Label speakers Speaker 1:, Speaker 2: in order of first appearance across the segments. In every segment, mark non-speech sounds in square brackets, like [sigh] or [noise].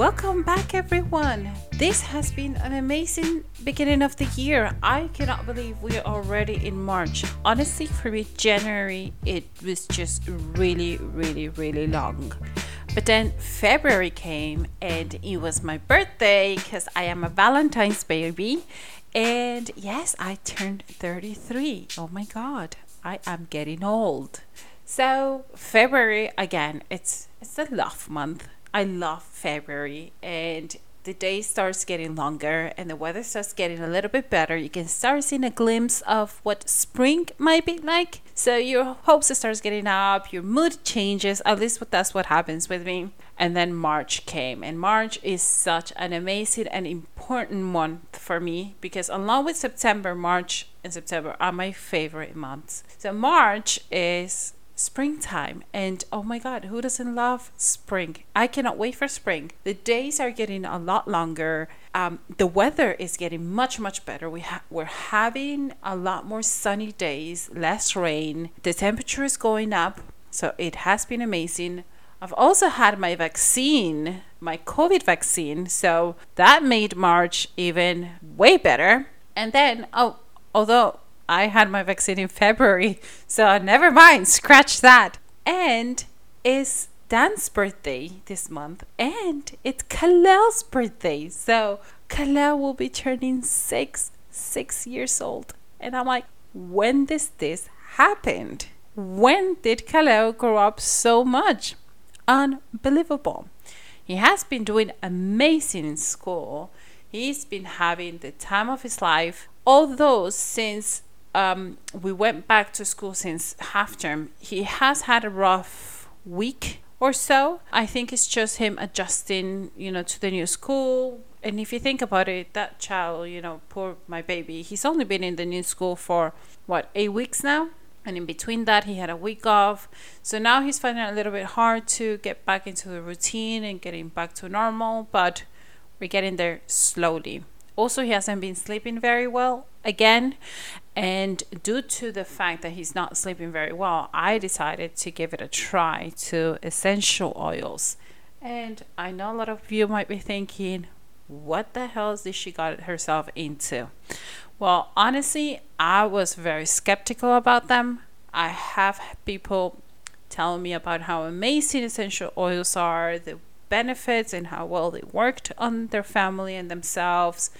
Speaker 1: Welcome back, everyone. This has been an amazing beginning of the year. I cannot believe we are already in March. Honestly, for me, January, it was just really, really, really long. But then February came and it was my birthday because I am a Valentine's baby. And yes, I turned 33. Oh my God, I am getting old. So February again, it's it's a love month. I love February and the day starts getting longer and the weather starts getting a little bit better. You can start seeing a glimpse of what spring might be like. So your hopes starts getting up, your mood changes. At least that's what happens with me. And then March came, and March is such an amazing and important month for me because along with September, March and September are my favorite months. So March is springtime. And oh my god who doesn't love spring? I cannot wait for spring. The days are getting a lot longer. Um, the weather is getting much much better. We ha- we're having a lot more sunny days less rain. The temperature is going up so it has been amazing. I've also had my vaccine my covid vaccine so that made march even way better. And then oh although I had my vaccine in February, [laughs] so never mind, scratch that. And it's Dan's birthday this month, and it's Kalel's birthday. So Kalel will be turning six, six years old. And I'm like, when does this happened? When did Kalel grow up so much? Unbelievable. He has been doing amazing in school. He's been having the time of his life. Although since um, we went back to school since half term. He has had a rough week or so. I think it's just him adjusting, you know, to the new school. And if you think about it, that child, you know, poor my baby, he's only been in the new school for what, eight weeks now? And in between that, he had a week off. So now he's finding it a little bit hard to get back into the routine and getting back to normal, but we're getting there slowly. Also, he hasn't been sleeping very well again. And due to the fact that he's not sleeping very well, I decided to give it a try to essential oils. And I know a lot of you might be thinking, what the hell did she got herself into? Well, honestly, I was very skeptical about them. I have people telling me about how amazing essential oils are, the benefits, and how well they worked on their family and themselves.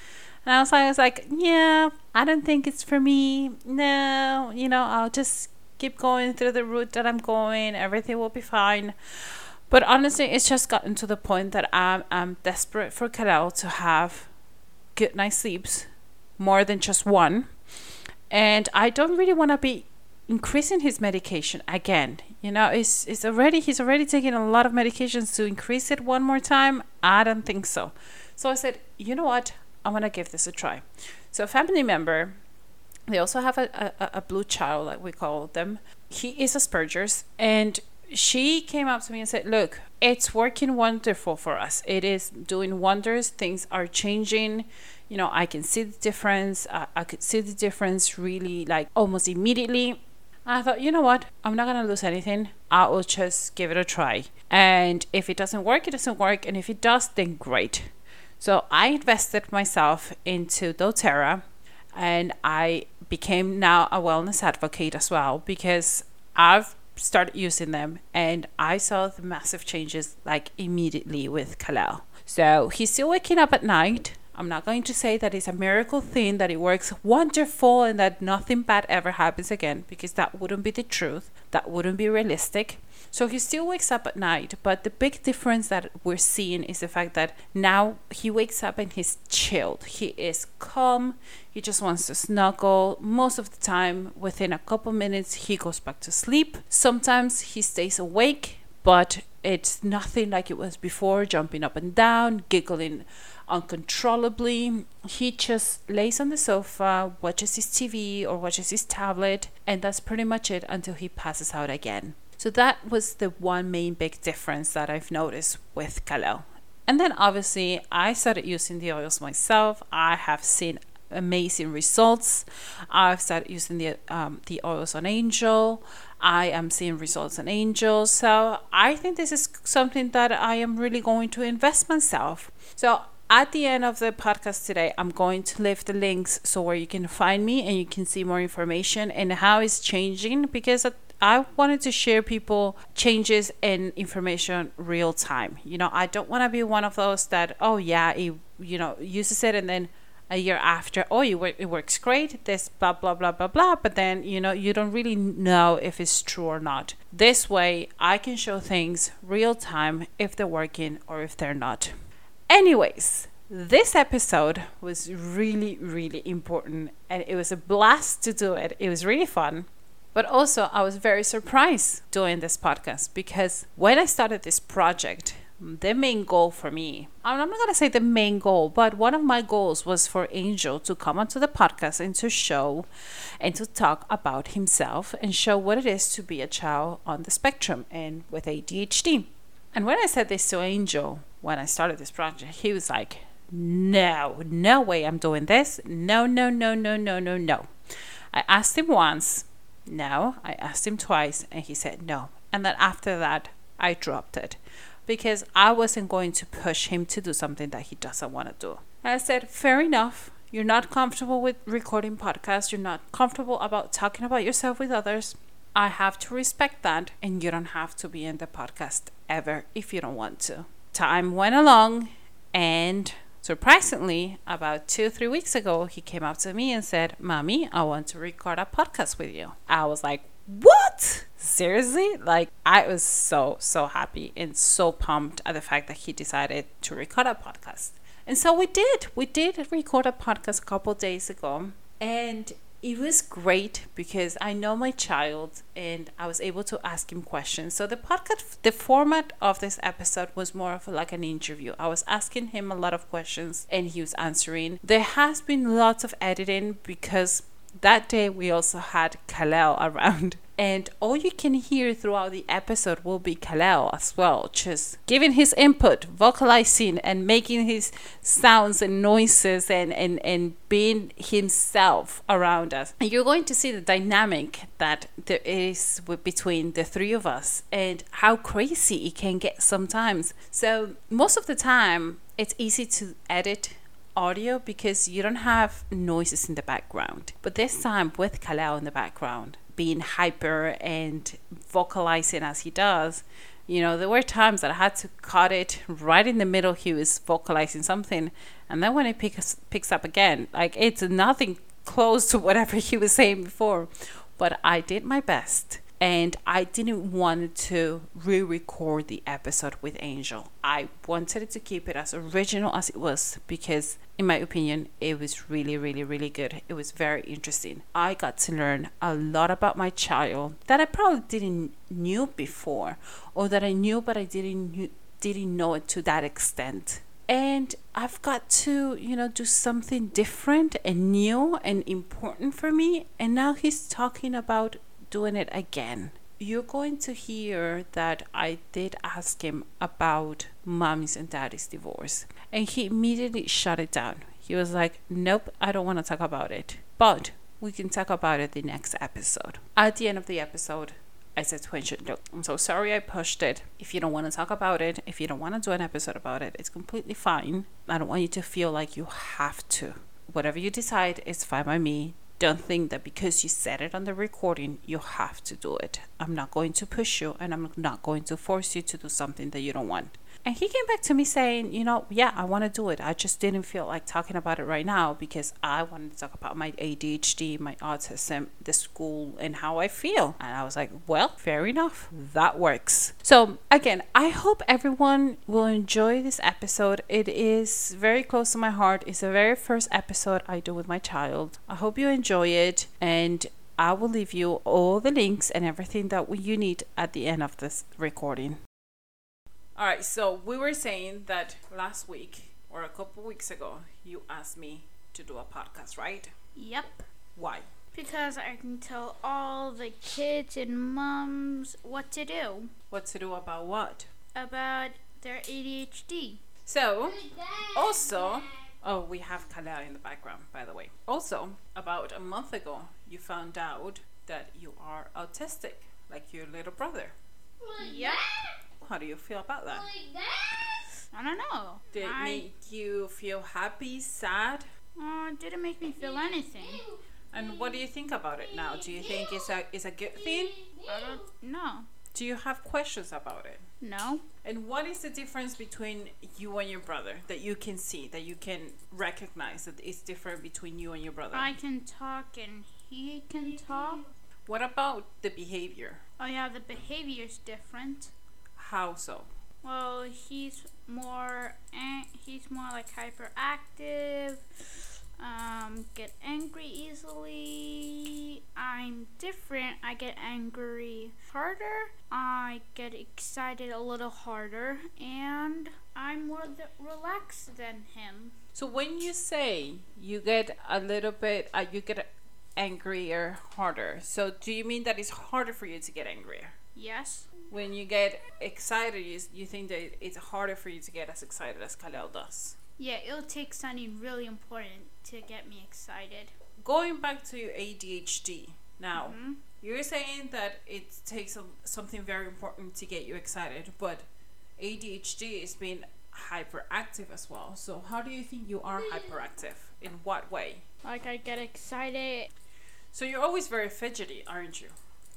Speaker 1: And I was like, I was like, yeah, I don't think it's for me. No, you know, I'll just keep going through the route that I'm going. Everything will be fine. But honestly, it's just gotten to the point that I'm, I'm desperate for Kalel to have good night sleeps, more than just one. And I don't really want to be increasing his medication again. You know, it's it's already he's already taking a lot of medications to increase it one more time. I don't think so. So I said, you know what? I want to give this a try. So, a family member, they also have a, a, a blue child, like we call them. He is Asperger's, and she came up to me and said, Look, it's working wonderful for us. It is doing wonders. Things are changing. You know, I can see the difference. I, I could see the difference really like almost immediately. I thought, you know what? I'm not going to lose anything. I will just give it a try. And if it doesn't work, it doesn't work. And if it does, then great. So I invested myself into doTERRA and I became now a wellness advocate as well because I've started using them and I saw the massive changes like immediately with Kalel. So he's still waking up at night. I'm not going to say that it's a miracle thing, that it works wonderful and that nothing bad ever happens again because that wouldn't be the truth. That wouldn't be realistic. So he still wakes up at night, but the big difference that we're seeing is the fact that now he wakes up and he's chilled. He is calm. He just wants to snuggle. Most of the time, within a couple minutes, he goes back to sleep. Sometimes he stays awake, but it's nothing like it was before, jumping up and down, giggling uncontrollably. He just lays on the sofa, watches his TV or watches his tablet, and that's pretty much it until he passes out again. So that was the one main big difference that I've noticed with Kalel. And then obviously I started using the oils myself. I have seen amazing results. I've started using the um, the oils on Angel. I am seeing results on Angel. So I think this is something that I am really going to invest myself. So at the end of the podcast today, I'm going to leave the links so where you can find me and you can see more information and how it's changing because I wanted to share people changes and information real time. You know, I don't want to be one of those that oh yeah, it, you know, uses it and then a year after, oh, you work, it works great. This blah blah blah blah blah. But then you know you don't really know if it's true or not. This way, I can show things real time if they're working or if they're not. Anyways, this episode was really, really important and it was a blast to do it. It was really fun. But also, I was very surprised doing this podcast because when I started this project, the main goal for me, I'm not going to say the main goal, but one of my goals was for Angel to come onto the podcast and to show and to talk about himself and show what it is to be a child on the spectrum and with ADHD. And when I said this to Angel, when I started this project, he was like, No, no way I'm doing this. No, no, no, no, no, no, no. I asked him once, no. I asked him twice, and he said no. And then after that, I dropped it because I wasn't going to push him to do something that he doesn't want to do. And I said, Fair enough. You're not comfortable with recording podcasts. You're not comfortable about talking about yourself with others. I have to respect that, and you don't have to be in the podcast ever if you don't want to time went along, and surprisingly, about two, three weeks ago, he came up to me and said, Mommy, I want to record a podcast with you. I was like, What? Seriously? Like, I was so, so happy and so pumped at the fact that he decided to record a podcast. And so we did. We did record a podcast a couple days ago. And it was great because I know my child and I was able to ask him questions. So the podcast, the format of this episode was more of like an interview. I was asking him a lot of questions and he was answering. There has been lots of editing because that day we also had Kalel [laughs] around and all you can hear throughout the episode will be Kalel as well, just giving his input, vocalizing and making his sounds and noises and, and, and being himself around us. And you're going to see the dynamic that there is between the three of us and how crazy it can get sometimes. So, most of the time, it's easy to edit audio because you don't have noises in the background. But this time with Kalel in the background, being hyper and vocalizing as he does, you know, there were times that I had to cut it right in the middle. He was vocalizing something, and then when it picks picks up again, like it's nothing close to [laughs] whatever he was saying before. But I did my best and I didn't want to re record the episode with Angel. I wanted to keep it as original as it was because, in my opinion, it was really, really, really good. It was very interesting. I got to learn a lot about my child that I probably didn't knew before, or that I knew but I didn't didn't know it to that extent and I've got to, you know, do something different and new and important for me. And now he's talking about doing it again. You're going to hear that I did ask him about mommy's and daddy's divorce, and he immediately shut it down. He was like, Nope, I don't want to talk about it. But we can talk about it the next episode. At the end of the episode, I said to him, Look, I'm so sorry I pushed it. If you don't want to talk about it, if you don't want to do an episode about it, it's completely fine. I don't want you to feel like you have to. Whatever you decide is fine by me don't think that because you said it on the recording, you have to do it. I'm not going to push you and I'm not going to force you to do something that you don't want. And he came back to me saying, you know, yeah, I want to do it. I just didn't feel like talking about it right now because I wanted to talk about my ADHD, my autism, the school, and how I feel. And I was like, well, fair enough. That works. So, again, I hope everyone will enjoy this episode. It is very close to my heart. It's the very first episode I do with my child. I hope you enjoy it. And I will leave you all the links and everything that you need at the end of this recording. All right, so we were saying that last week or a couple weeks ago, you asked me to do a podcast, right?
Speaker 2: Yep.
Speaker 1: Why?
Speaker 2: Because I can tell all the kids and moms what to do.
Speaker 1: What to do about what?
Speaker 2: About their ADHD.
Speaker 1: So, also, Oh, we have Kalea in the background, by the way. Also, about a month ago, you found out that you are autistic, like your little brother.
Speaker 2: Yep.
Speaker 1: How do you feel about that?
Speaker 2: I don't know.
Speaker 1: Did it
Speaker 2: I,
Speaker 1: make you feel happy, sad?
Speaker 2: uh, it didn't make me feel anything.
Speaker 1: And what do you think about it now? Do you think it's a it's a good thing?
Speaker 2: I don't know.
Speaker 1: Do you have questions about it?
Speaker 2: No.
Speaker 1: And what is the difference between you and your brother that you can see, that you can recognize that it's different between you and your brother?
Speaker 2: I can talk and he can talk.
Speaker 1: What about the behavior?
Speaker 2: Oh yeah, the behavior is different.
Speaker 1: How so?
Speaker 2: Well, he's more an- he's more like hyperactive. Um, get angry easily. I'm different. I get angry harder. I get excited a little harder, and I'm more th- relaxed than him.
Speaker 1: So when you say you get a little bit, uh, you get angrier harder. So do you mean that it's harder for you to get angrier?
Speaker 2: Yes.
Speaker 1: When you get excited, you, you think that it's harder for you to get as excited as Kalel does.
Speaker 2: Yeah, it'll take something really important to get me excited.
Speaker 1: Going back to your ADHD now,
Speaker 2: Mhm.
Speaker 1: you're saying that it takes a, something very important to get you excited, but ADHD is being hyperactive as well. So how do you think you are hyperactive? In what way?
Speaker 2: Like I get excited.
Speaker 1: So you're always very fidgety, aren't you?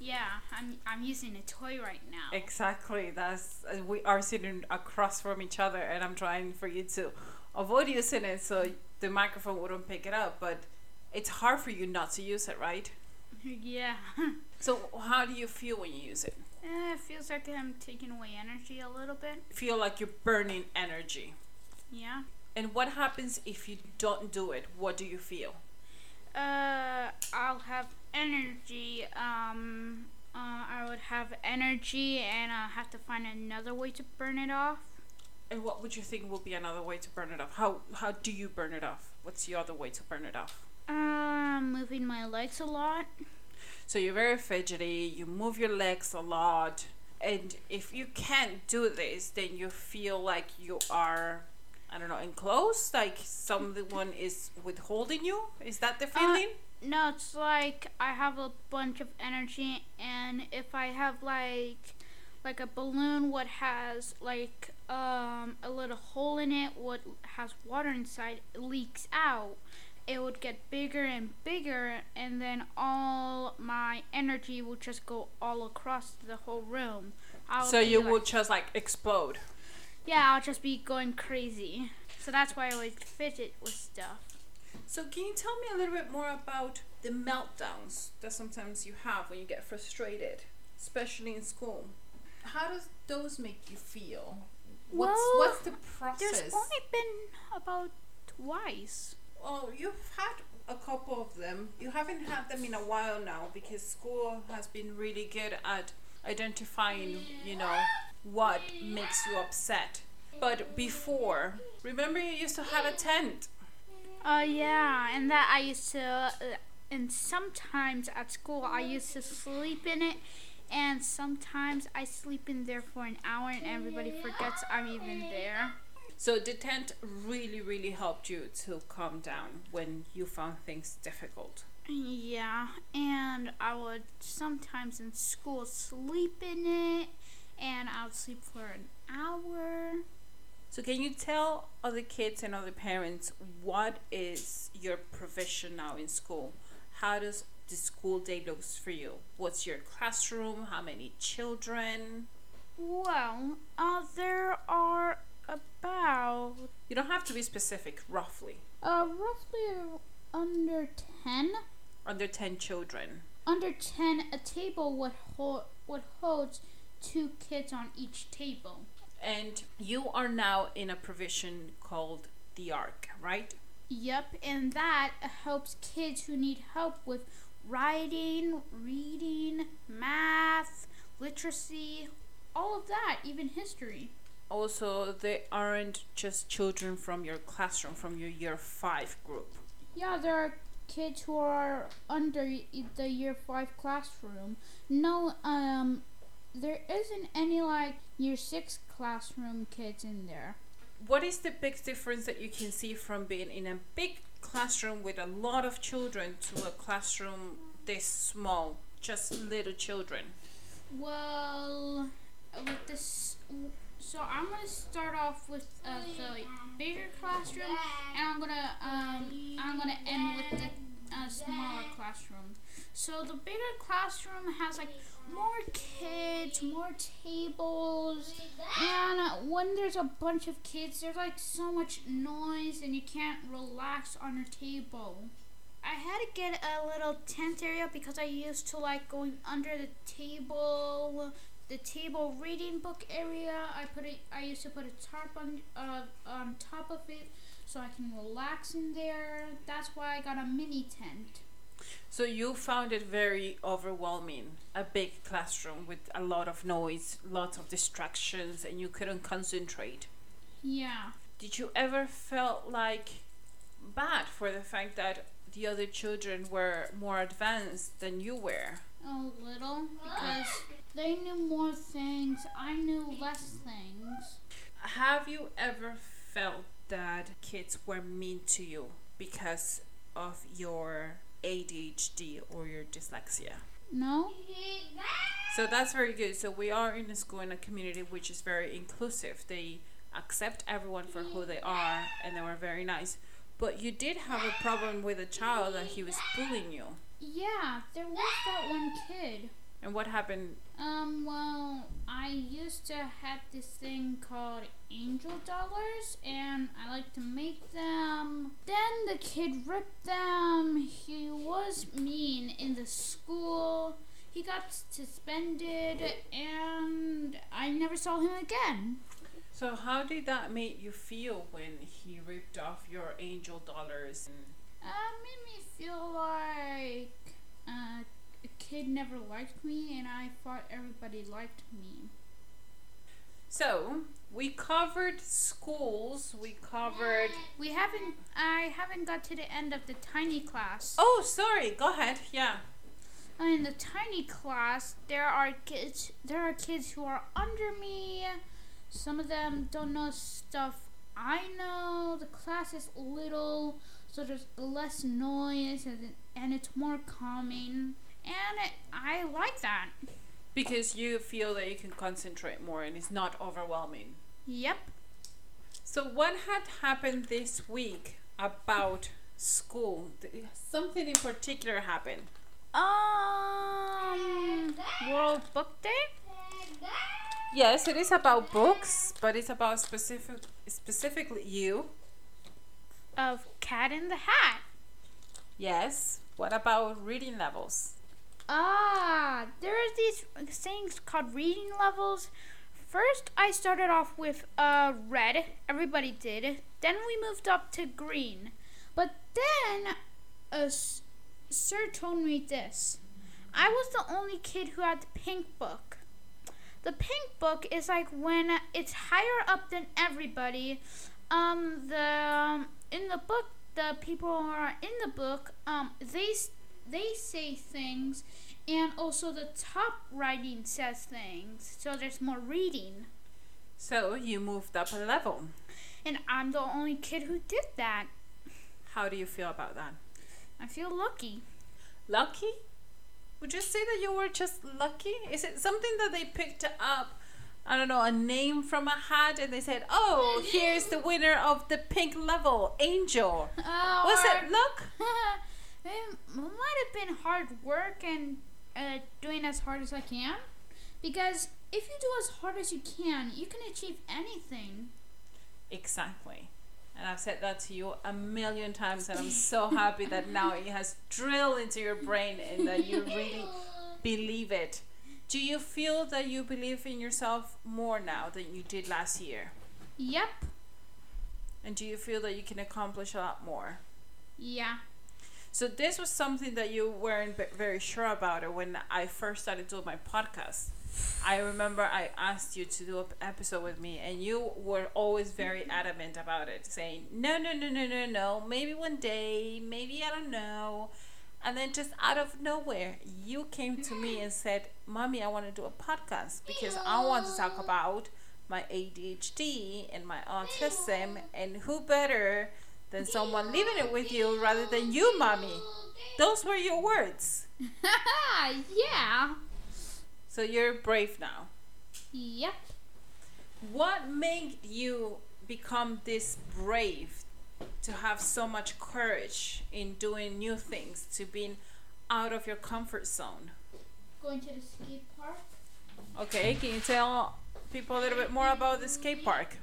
Speaker 2: Yeah, I'm I'm using a toy right now.
Speaker 1: Exactly. That's uh, we are sitting across from each other, and I'm trying for you to avoid using it so the microphone wouldn't pick it up. But it's hard for you not to use it, right? [laughs]
Speaker 2: yeah. [laughs]
Speaker 1: So how do you feel when you use it?
Speaker 2: Eh, it feels like I'm taking away energy a little bit.
Speaker 1: Feel like you're burning energy.
Speaker 2: Yeah.
Speaker 1: And what happens if you don't do it? What do you feel?
Speaker 2: Uh, I'll have energy. Um, uh, I would have energy, and I'll have to find another way to burn it off.
Speaker 1: And what would you think will be another way to burn it off? How how do you burn it off? What's the other way to burn it off?
Speaker 2: Um, moving my legs a lot.
Speaker 1: So you're very fidgety, you move your legs a lot, and if you can't do this, then you feel like you are, I don't know, enclosed, like someone is withholding you. Is that the feeling?
Speaker 2: No, it's like I have a bunch of energy, and if I have like like a balloon what has like um a little hole in it what has water inside it leaks out. It would get bigger and bigger and then all my energy would just go all across the whole room.
Speaker 1: So you
Speaker 2: like-
Speaker 1: would just like explode.
Speaker 2: yeah i'll just be going crazy. So that's why i would fidget with stuff
Speaker 1: So can you tell me a little bit more about the meltdowns that sometimes you have when you get frustrated, especially in school? How does those make you feel? What's
Speaker 2: Well,
Speaker 1: what's the process?
Speaker 2: there's only been about twice
Speaker 1: Oh, you've had a couple of them. You haven't had them in a while now because school has been really good at identifying, you know, what makes you upset. But before, remember you used to have a tent.
Speaker 2: Uh, yeah, and that I used to, uh, and sometimes at school I used to sleep in it, and sometimes I sleep in there for an hour and everybody forgets I'm even there.
Speaker 1: So the tent really, really helped you to calm down when you found things difficult.
Speaker 2: Yeah, and I would sometimes in school sleep in it, and I would sleep for an hour.
Speaker 1: So can you tell other kids and other parents what is your profession now in school? How does the school day looks for you? What's your classroom? How many children?
Speaker 2: Well, uh, there are about
Speaker 1: You don't have to be specific, roughly.
Speaker 2: uh roughly under ten.
Speaker 1: Under 10 children.
Speaker 2: Under 10, a table would, hold, would hold two kids on each table.
Speaker 1: And you are now in a provision called the ARC, right?
Speaker 2: Yep, and that helps kids who need help with writing, reading, math, literacy, all of that, even history.
Speaker 1: Also, they aren't just children from your classroom, from your year 5 group.
Speaker 2: Yeah, there are kids who are under the year 5 classroom. No, um, there isn't any like year 6 classroom kids in there.
Speaker 1: what is the big difference that you can see from being in a big classroom with a lot of children to a classroom this small, just little children?
Speaker 2: Well, with this, so I'm gonna start off with uh, the bigger classroom, and I'm gonna um, I'm gonna end with the uh, smaller classroom. So the bigger classroom has like more kids, more tables, and when there's a bunch of kids, there's like so much noise, and you can't relax on your table. I had to get a little tent area because I used to like going under the table, the table reading book area. I put it. I used to put a tarp on uh, on top of it so I can relax in there. That's why I got a mini tent.
Speaker 1: So you found it very overwhelming, a big classroom with a lot of noise, lots of distractions, and you couldn't concentrate.
Speaker 2: Yeah.
Speaker 1: Did you ever felt like bad for the fact that the other children were more advanced than you were?
Speaker 2: A little because they knew more things. I knew less things.
Speaker 1: Have you ever felt that kids were mean to you because of your ADHD or your dyslexia?
Speaker 2: No.
Speaker 1: So that's very good. So we are in a school in a community which is very inclusive. They accept everyone for who they are and they were very nice. But you did have a problem with a child that he was bullying you.
Speaker 2: Yeah, there was that one kid.
Speaker 1: And what happened?
Speaker 2: Um, well, I used to have this thing called angel dollars, and I like to make them. Then the kid ripped them. He was mean in the school. He got suspended, and I never saw him again.
Speaker 1: So how did that make you feel when he ripped off your angel dollars?
Speaker 2: Uh, made me feel like kid never liked me, and I thought everybody liked me.
Speaker 1: So we covered schools. We covered.
Speaker 2: We haven't. I haven't got to the end of the tiny class.
Speaker 1: Oh, sorry. Go ahead. Yeah.
Speaker 2: Uh, in the tiny class, there are kids. There are kids who are under me. Some of them don't know stuff I know. The class is little, so there's less noise, and, and it's more calming. And it, I like that.
Speaker 1: Because you feel that you can concentrate more and it's not overwhelming.
Speaker 2: Yep.
Speaker 1: So what had happened this week about school? Something in particular happened.
Speaker 2: Um, World Book Day.
Speaker 1: Yes, it is about books, but it's about specific specifically you.
Speaker 2: of Cat in the Hat.
Speaker 1: Yes. What about reading levels?
Speaker 2: Ah, there are these things called reading levels. First, I started off with uh, red. Everybody did. Then we moved up to green. But then, a s- sir told me this. I was the only kid who had the pink book. The pink book is like when it's higher up than everybody. Um, the um, in the book, the people who are in the book, um, they s- they say things, and also the top writing says things. So there's more reading,
Speaker 1: So you moved up a level.
Speaker 2: and I'm the only kid who did that.
Speaker 1: How do you feel about that?
Speaker 2: I feel lucky.
Speaker 1: Lucky? Would you say that you were just lucky? Is it something that they picked up? I don't know, a name from a hat and they said, oh, here's the winner of the pink level, Angel.
Speaker 2: Uh, [laughs]
Speaker 1: Was it luck? [laughs]
Speaker 2: it might have been hard work and uh, doing as hard as I can. Because if you do as hard as you can, you can achieve anything.
Speaker 1: Exactly. And I've said that to you a million times, and I'm so happy that now it has drilled into your brain and that you really believe it. Do you feel that you believe in yourself more now than you did last year?
Speaker 2: Yep.
Speaker 1: And do you feel that you can accomplish a lot more?
Speaker 2: Yeah.
Speaker 1: So this was something that you weren't very sure about when I first started doing my podcast. I remember I asked you to do an episode with me, and you were always very adamant about it, saying, No, no, no, no, no, no, maybe one day, maybe I don't know. And then just out of nowhere, you came to me and said, Mommy, I want to do a podcast because I want to talk about my ADHD and my autism, and who better than someone leaving it with you rather than you, mommy? Those were your words. [laughs]
Speaker 2: yeah.
Speaker 1: So you're brave now.
Speaker 2: Yep.
Speaker 1: What made you become this brave to have so much courage in doing new things, to being out of your comfort zone?
Speaker 2: Going to the skate park.
Speaker 1: Okay, can you tell people a little bit more about the skate park?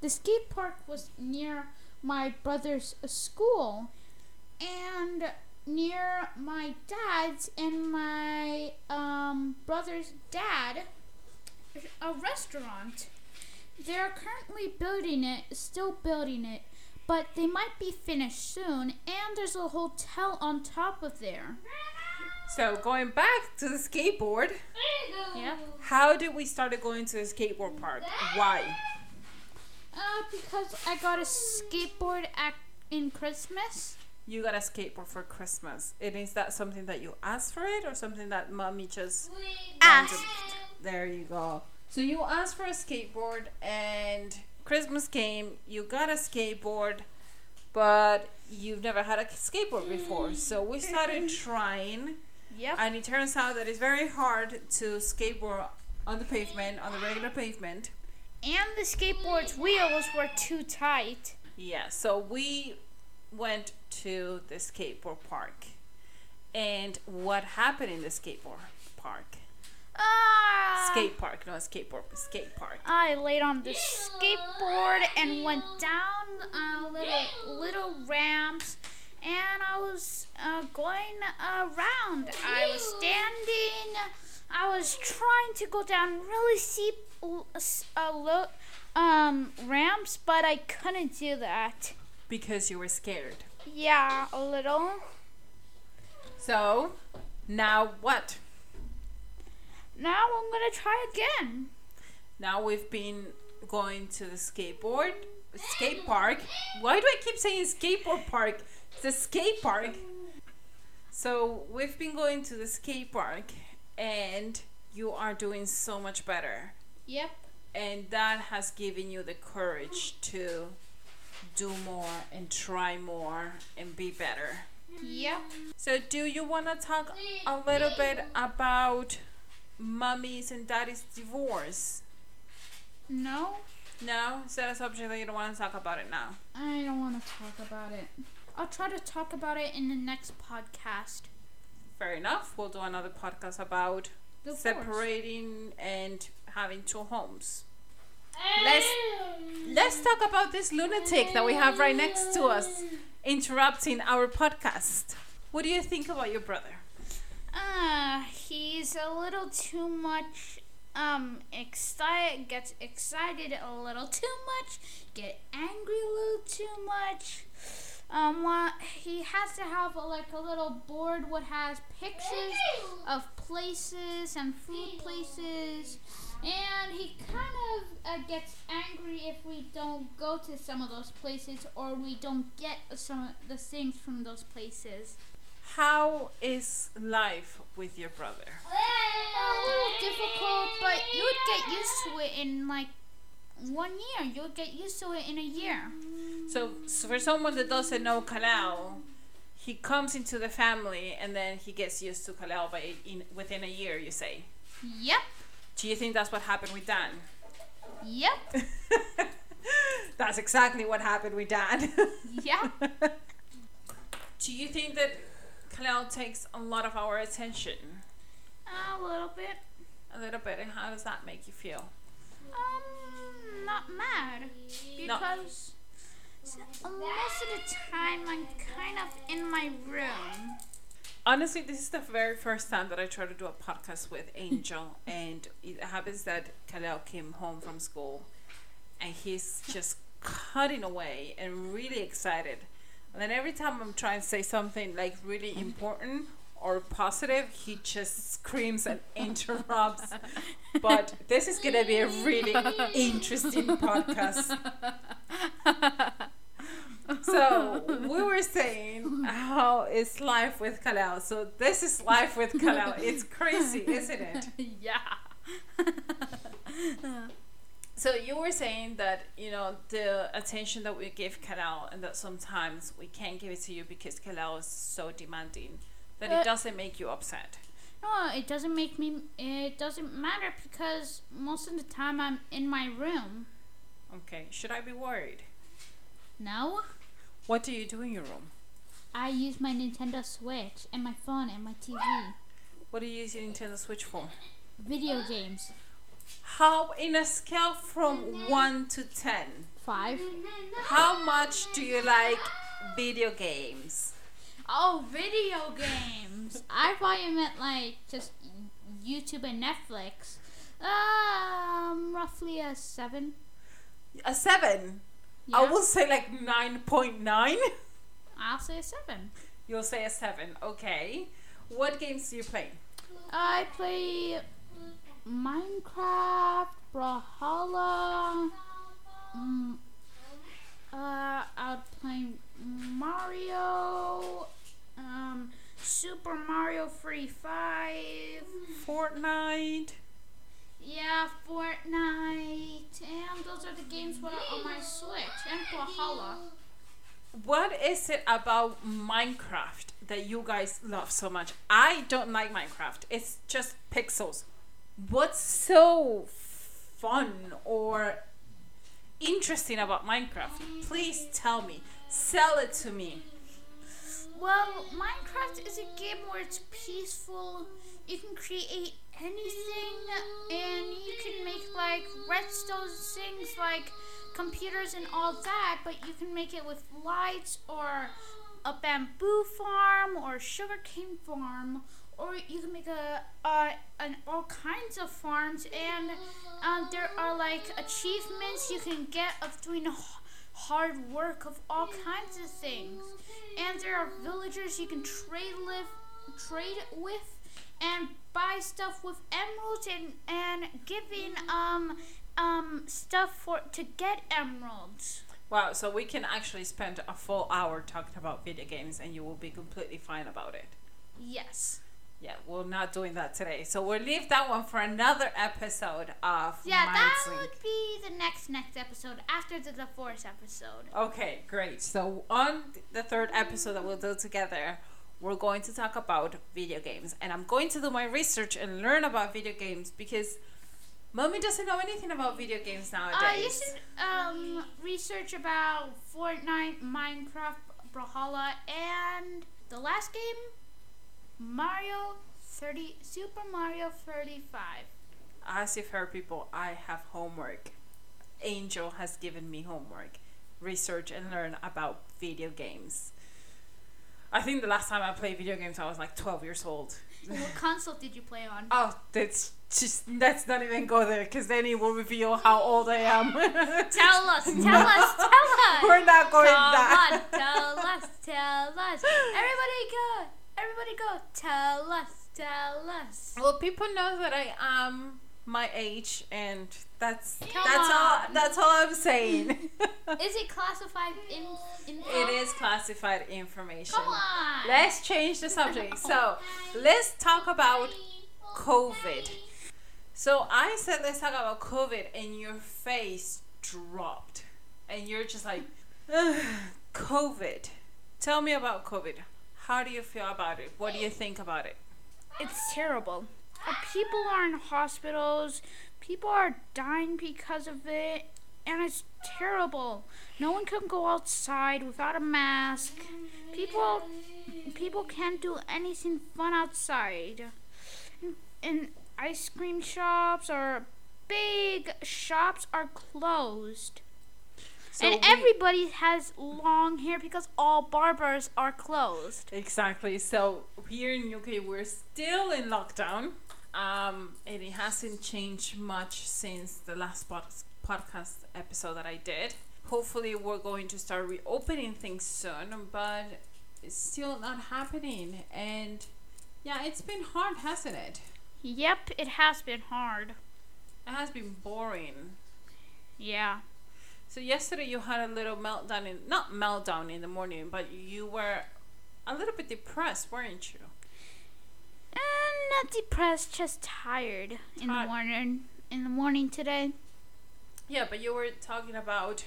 Speaker 2: The skate park was near my brother's school and near my dad's and my um, brother's dad a restaurant. They're currently building it, still building it, but they might be finished soon, and there's a hotel on top of there.
Speaker 1: So going back to the skateboard,
Speaker 2: Yeah.
Speaker 1: how did we start going to the skateboard park? Why?
Speaker 2: Uh, because I got a skateboard at in Christmas.
Speaker 1: You got a skateboard for Christmas. And is that something that you asked for it or something that mommy just
Speaker 2: Asked.
Speaker 1: There you go. So you asked for a skateboard and Christmas came, you got a skateboard, but you've never had a skateboard before. So we started [laughs] trying
Speaker 2: Yep.
Speaker 1: and it turns out that it's very hard to skateboard on the pavement, on the regular pavement.
Speaker 2: And the skateboard's wheels were too tight.
Speaker 1: Yeah, so we went to the skateboard park. And what happened in the skateboard park?
Speaker 2: Ah.
Speaker 1: Skate park, not skateboard, but skate park.
Speaker 2: I laid on the skateboard and went down uh, little little ramps, and I was uh, going around. I was standing. I was trying to go down really steep uh, lo- um, ramps, but I couldn't do that.
Speaker 1: Because you were scared.
Speaker 2: Yeah, a little.
Speaker 1: So, now what?
Speaker 2: Now I'm gonna try again.
Speaker 1: Now we've been going to the skateboard, skate park. Why do I keep saying skateboard park? It's a skate park. So we've been going to the skate park, and you are doing so much better.
Speaker 2: Yep.
Speaker 1: And that has given you the courage to do more and try more and be better.
Speaker 2: Yep.
Speaker 1: So, do you want to talk a little bit about mommy's and daddy's divorce?
Speaker 2: No,
Speaker 1: No? Is that a subject that you don't want to talk about it now?
Speaker 2: I don't want to talk about it. I'll try to talk about it in the next podcast.
Speaker 1: Fair enough. We'll do another podcast about
Speaker 2: Divorce.
Speaker 1: separating and having two homes. Let's let's talk about this lunatic that we have right next to us interrupting our podcast. What do you think about your brother?
Speaker 2: Uh, he's a little too much um excited gets excited a little too much, get angry a little too much. Um he has to have a, like a little board what has pictures of places and food places. And he kind of uh, gets angry if we don't go to some of those places or we don't get some of the things from those places.
Speaker 1: How is life with your brother?
Speaker 2: a little difficult, but you would get used to it in like one year. You would get used to it in a year.
Speaker 1: So, so for someone that doesn't know Kalel, he comes into the family and then he gets used to Kalel by in, within a year. You say.
Speaker 2: Yep,
Speaker 1: Do you think that's what happened with Dan?
Speaker 2: yep, [laughs]
Speaker 1: that's exactly what happened with Dan. [laughs]
Speaker 2: yeah.
Speaker 1: Do you think that Kalel takes a lot of our attention?
Speaker 2: A little bit.
Speaker 1: A little bit. And how does that make you feel?
Speaker 2: Um, not mad because s- most of the time I'm kind of in my room.
Speaker 1: Honestly, this is the very first time that I try to do a podcast with [laughs] Angel, and it happens that Kalel came home from school, and he's just cutting away and really excited. And then every time I'm trying to say something like really important or positive, he just screams and [laughs] interrupts. [laughs] But this is gonna be a really interesting podcast. So we were saying how is life with Kalel. So this is life with Kalel. It's crazy, isn't it? [laughs]
Speaker 2: yeah.
Speaker 1: So you were saying that you know the attention that we give Kalel, and that sometimes we can't give it to you because Kalel is so demanding that
Speaker 2: Uh,
Speaker 1: it doesn't make you upset.
Speaker 2: No, it doesn't make me. It doesn't matter because most of the time I'm in my room.
Speaker 1: Okay, should I be worried?
Speaker 2: No,
Speaker 1: What do you do in your room?
Speaker 2: I use my Nintendo Switch and my phone and my TV.
Speaker 1: What do you use your Nintendo Switch for?
Speaker 2: Video games.
Speaker 1: How, in a scale from one to ten,
Speaker 2: Five.
Speaker 1: how much do you like video games?
Speaker 2: Oh, video games. I thought you meant like just YouTube and Netflix. Um, roughly a seven.
Speaker 1: A seven. I will say like nine point nine.
Speaker 2: I'll say a seven.
Speaker 1: You'll say a seven. Okay. What games do you play?
Speaker 2: I play Minecraft, Brawlhalla. Mm, uh, I'll play Mario. Um, Super Mario Free Five.
Speaker 1: Fortnite.
Speaker 2: Yeah, Fortnite. Brawlhalla.
Speaker 1: What is it about Minecraft that you guys love so much? I don't like Minecraft. It's just pixels. What's so fun or interesting about Minecraft? Please tell me. Sell it to me.
Speaker 2: Well, Minecraft is a game where it's peaceful. You can create anything, and you can make like redstone things like computers and all that. But you can make it with lights or a bamboo farm or sugarcane farm, or you can make a, a an all kinds of farms. And um, there are like achievements you can get of doing hard work of all kinds of things and there are villagers you can trade live trade with and buy stuff with emeralds and and giving um um stuff for to get emeralds
Speaker 1: Wow, so we can actually spend a full hour talking about video games and you will be completely fine about it.
Speaker 2: yes
Speaker 1: Yeah, we're not doing that today. So we'll leave that one for another episode of
Speaker 2: yeah that
Speaker 1: Mindsync.
Speaker 2: would be the next next episode after the, the fourth episode
Speaker 1: Okay, great. So on the third episode that we'll do together, we're going to talk about video games, and I'm going to do my research and learn about video games because mommy doesn't know anything about video games nowadays.
Speaker 2: uh, you should um research about Fortnite, Minecraft, Brawlhalla, and the last game, Mario 30, Super Mario 35.
Speaker 1: As you've heard, people, I have homework. Angel has given me homework. Research and learn about video games. I think the last time I played video games, I was like 12 years old.
Speaker 2: what console did you play on?
Speaker 1: Oh, that's just let's not even go there because then it will reveal how old I am. [laughs]
Speaker 2: Tell us, tell us, tell us.
Speaker 1: We're not going
Speaker 2: Come
Speaker 1: that.
Speaker 2: on, [laughs] tell us, tell us. Everybody go, everybody go. Tell us, tell us.
Speaker 1: Well, people know that I am my age, and that's
Speaker 2: Come
Speaker 1: that's all. That's all I'm saying. [laughs]
Speaker 2: Is it classified in? in
Speaker 1: it is classified information.
Speaker 2: Come on.
Speaker 1: Let's change the subject. So let's talk about COVID. So I said let's talk about COVID, and your face dropped, and you're just like, COVID. Tell me about COVID. How do you feel about it? What do you think about it?
Speaker 2: It's terrible. Uh, people are in hospitals. People are dying because of it, and it's terrible. No one can go outside without a mask. People, people can't do anything fun outside. And, and ice cream shops or big shops are closed.
Speaker 1: So
Speaker 2: and
Speaker 1: we-
Speaker 2: everybody has long hair because all barbers are closed.
Speaker 1: Exactly. So here in UK, we're still in lockdown. Um, and it hasn't changed much since the last pod- podcast episode that I did. Hopefully, we're going to start reopening things soon, but it's still not happening. And yeah, it's been hard, hasn't it?
Speaker 2: Yep, it has been hard.
Speaker 1: It has been boring.
Speaker 2: Yeah.
Speaker 1: So yesterday you had a little meltdown in not meltdown in the morning, but you were a little bit depressed, weren't you?
Speaker 2: Uh, not depressed, just tired in the morning. In the morning today.
Speaker 1: Yeah, but you were talking about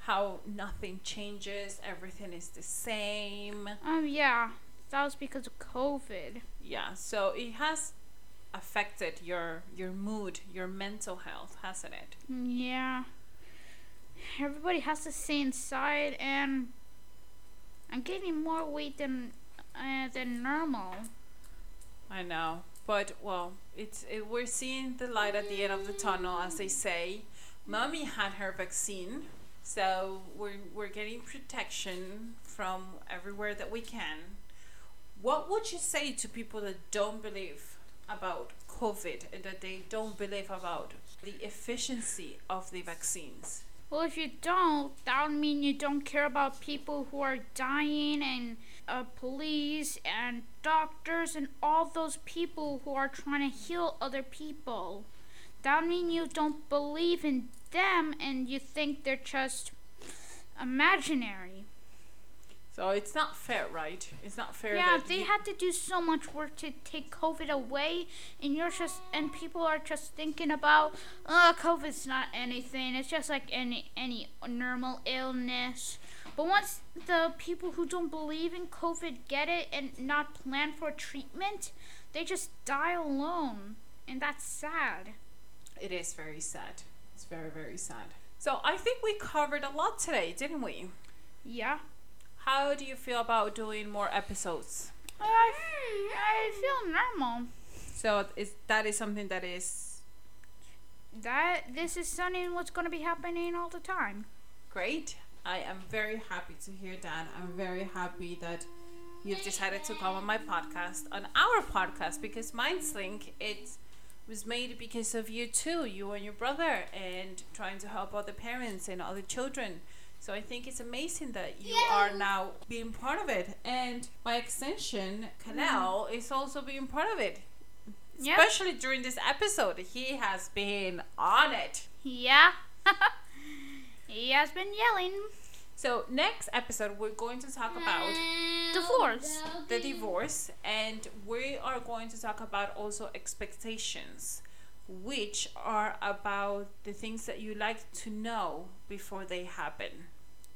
Speaker 1: how nothing changes, everything is the same.
Speaker 2: Um, yeah, that was because of COVID.
Speaker 1: Yeah, so it has affected your your mood, your mental health, hasn't it?
Speaker 2: Yeah. Everybody has to stay inside, and I'm gaining more weight than uh, than normal.
Speaker 1: I know, but well, it's it, we're seeing the light at the end of the tunnel, as they say. Mommy had her vaccine, so we're we're getting protection from everywhere that we can. What would you say to people that don't believe about COVID and that they don't believe about the efficiency of the vaccines?
Speaker 2: Well, if you don't, that would mean you don't care about people who are dying and uh, police and doctors and all those people who are trying to heal other people. That would mean you don't believe in them and you think they're just imaginary.
Speaker 1: So it's not fair, right? It's not fair.
Speaker 2: Yeah, they had to do so much work to take COVID away, and you're just and people are just thinking about, oh, COVID's not anything. It's just like any any normal illness. But once the people who don't believe in COVID get it and not plan for treatment, they just die alone, and that's sad.
Speaker 1: It is very sad. It's very very sad. So I think we covered a lot today, didn't we?
Speaker 2: Yeah.
Speaker 1: How do you feel about doing more episodes?
Speaker 2: I, I feel normal.
Speaker 1: So is that is something that is
Speaker 2: That this is something what's going to be happening all the time.
Speaker 1: great. I am very happy to hear that. I'm very happy that you've decided to come on my podcast, on our podcast, because Mindslink it was made because of you too, you and your brother, and trying to help other parents and other children. So I think it's amazing that you are now being part of it, and by extension, Kalel mm-hmm. is also being part of it. Especially during this episode, he has been on it.
Speaker 2: Yeah. [laughs] he has been yelling.
Speaker 1: So next episode, we're going to talk about mm,
Speaker 2: Divorce.
Speaker 1: the divorce, and we are going to talk about also expectations, which are about the things that you like to know before they happen.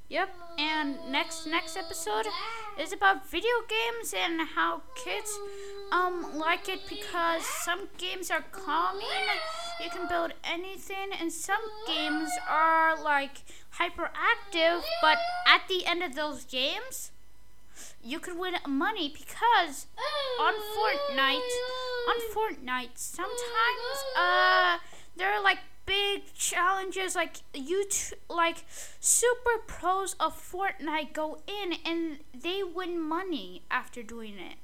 Speaker 2: Yep. And next next episode is about video games and how kids um like it because some games are calming. You can build anything and some games are like hyperactive, but at the end of those games you could win money because on Fortnite on Fortnite sometimes uh there are like big challenges like you t- like super pros of Fortnite go in and they win money after doing it.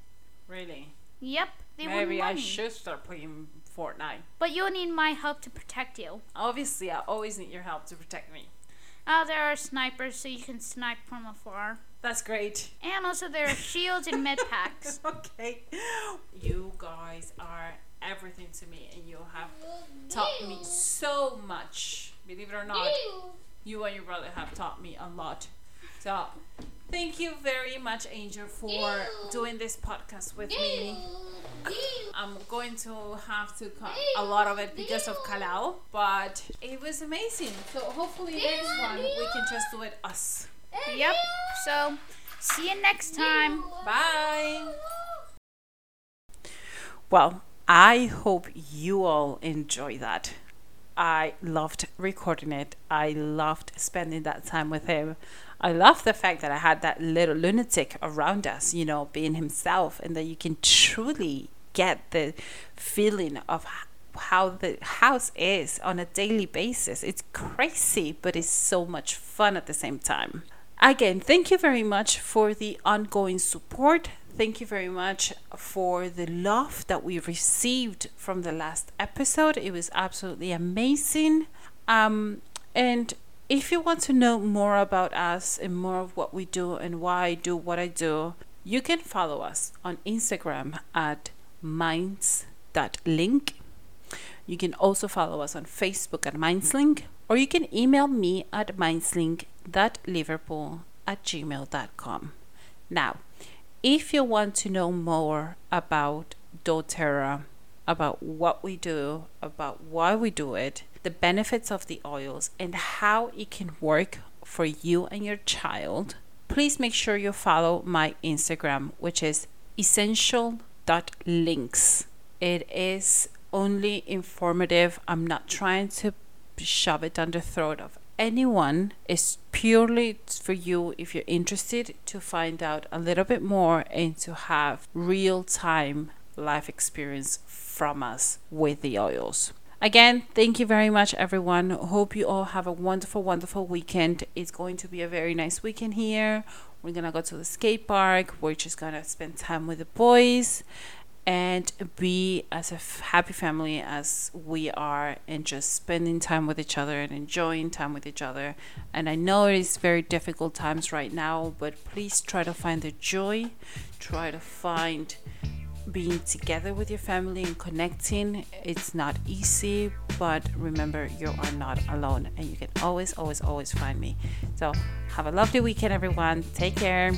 Speaker 1: Really?
Speaker 2: Yep, they win
Speaker 1: Maybe
Speaker 2: money.
Speaker 1: I should start playing Fortnite.
Speaker 2: But you'll need my help to protect you.
Speaker 1: Obviously, I always need your help to protect me.
Speaker 2: Uh, there are snipers so you can snipe from afar.
Speaker 1: That's great.
Speaker 2: And also there are shields and med packs. [laughs]
Speaker 1: okay. You guys are everything to me, and you have taught me so much. Believe it or not, you and your brother have taught me a lot. So, thank you very much, Angel, for doing this podcast with me. I'm going to have to cut a lot of it because of Kalel, but it was amazing. So, hopefully, next one we can just do it us.
Speaker 2: Yep. So, see you next time.
Speaker 1: Bye. Well, I hope you all enjoy that. I loved recording it. I loved spending that time with him. I love the fact that I had that little lunatic around us, you know, being himself, and that you can truly get the feeling of how the house is on a daily basis. It's crazy, but it's so much fun at the same time. Again, thank you very much for the ongoing support. Thank you very much for the love that we received from the last episode. It was absolutely amazing. Um, and if you want to know more about us and more of what we do and why I do what I do, you can follow us on Instagram at minds.link. You can also follow us on Facebook at Mindslink, or you can email me at mindslink.liverpool at gmail.com. Now, if you want to know more about doTERRA, about what we do, about why we do it, the benefits of the oils, and how it can work for you and your child, please make sure you follow my Instagram, which is essential.links. It is only informative. I'm not trying to shove it down the throat of anyone. is purely for you if you're interested to find out a little bit more and to have real time life experience from us with the oils. Again, thank you very much, everyone. Hope you all have a wonderful, wonderful weekend. It's going to be a very nice weekend here. We're gonna go to the skate park. We're just gonna spend time with the boys and be as a f- happy family as we are and just spending time with each other and enjoying time with each other. And I know it is very difficult times right now, but please try to find the joy, try to find being together with your family and connecting. It's not easy, but remember you are not alone and you can always, always, always find me. So, have a lovely weekend, everyone. Take care.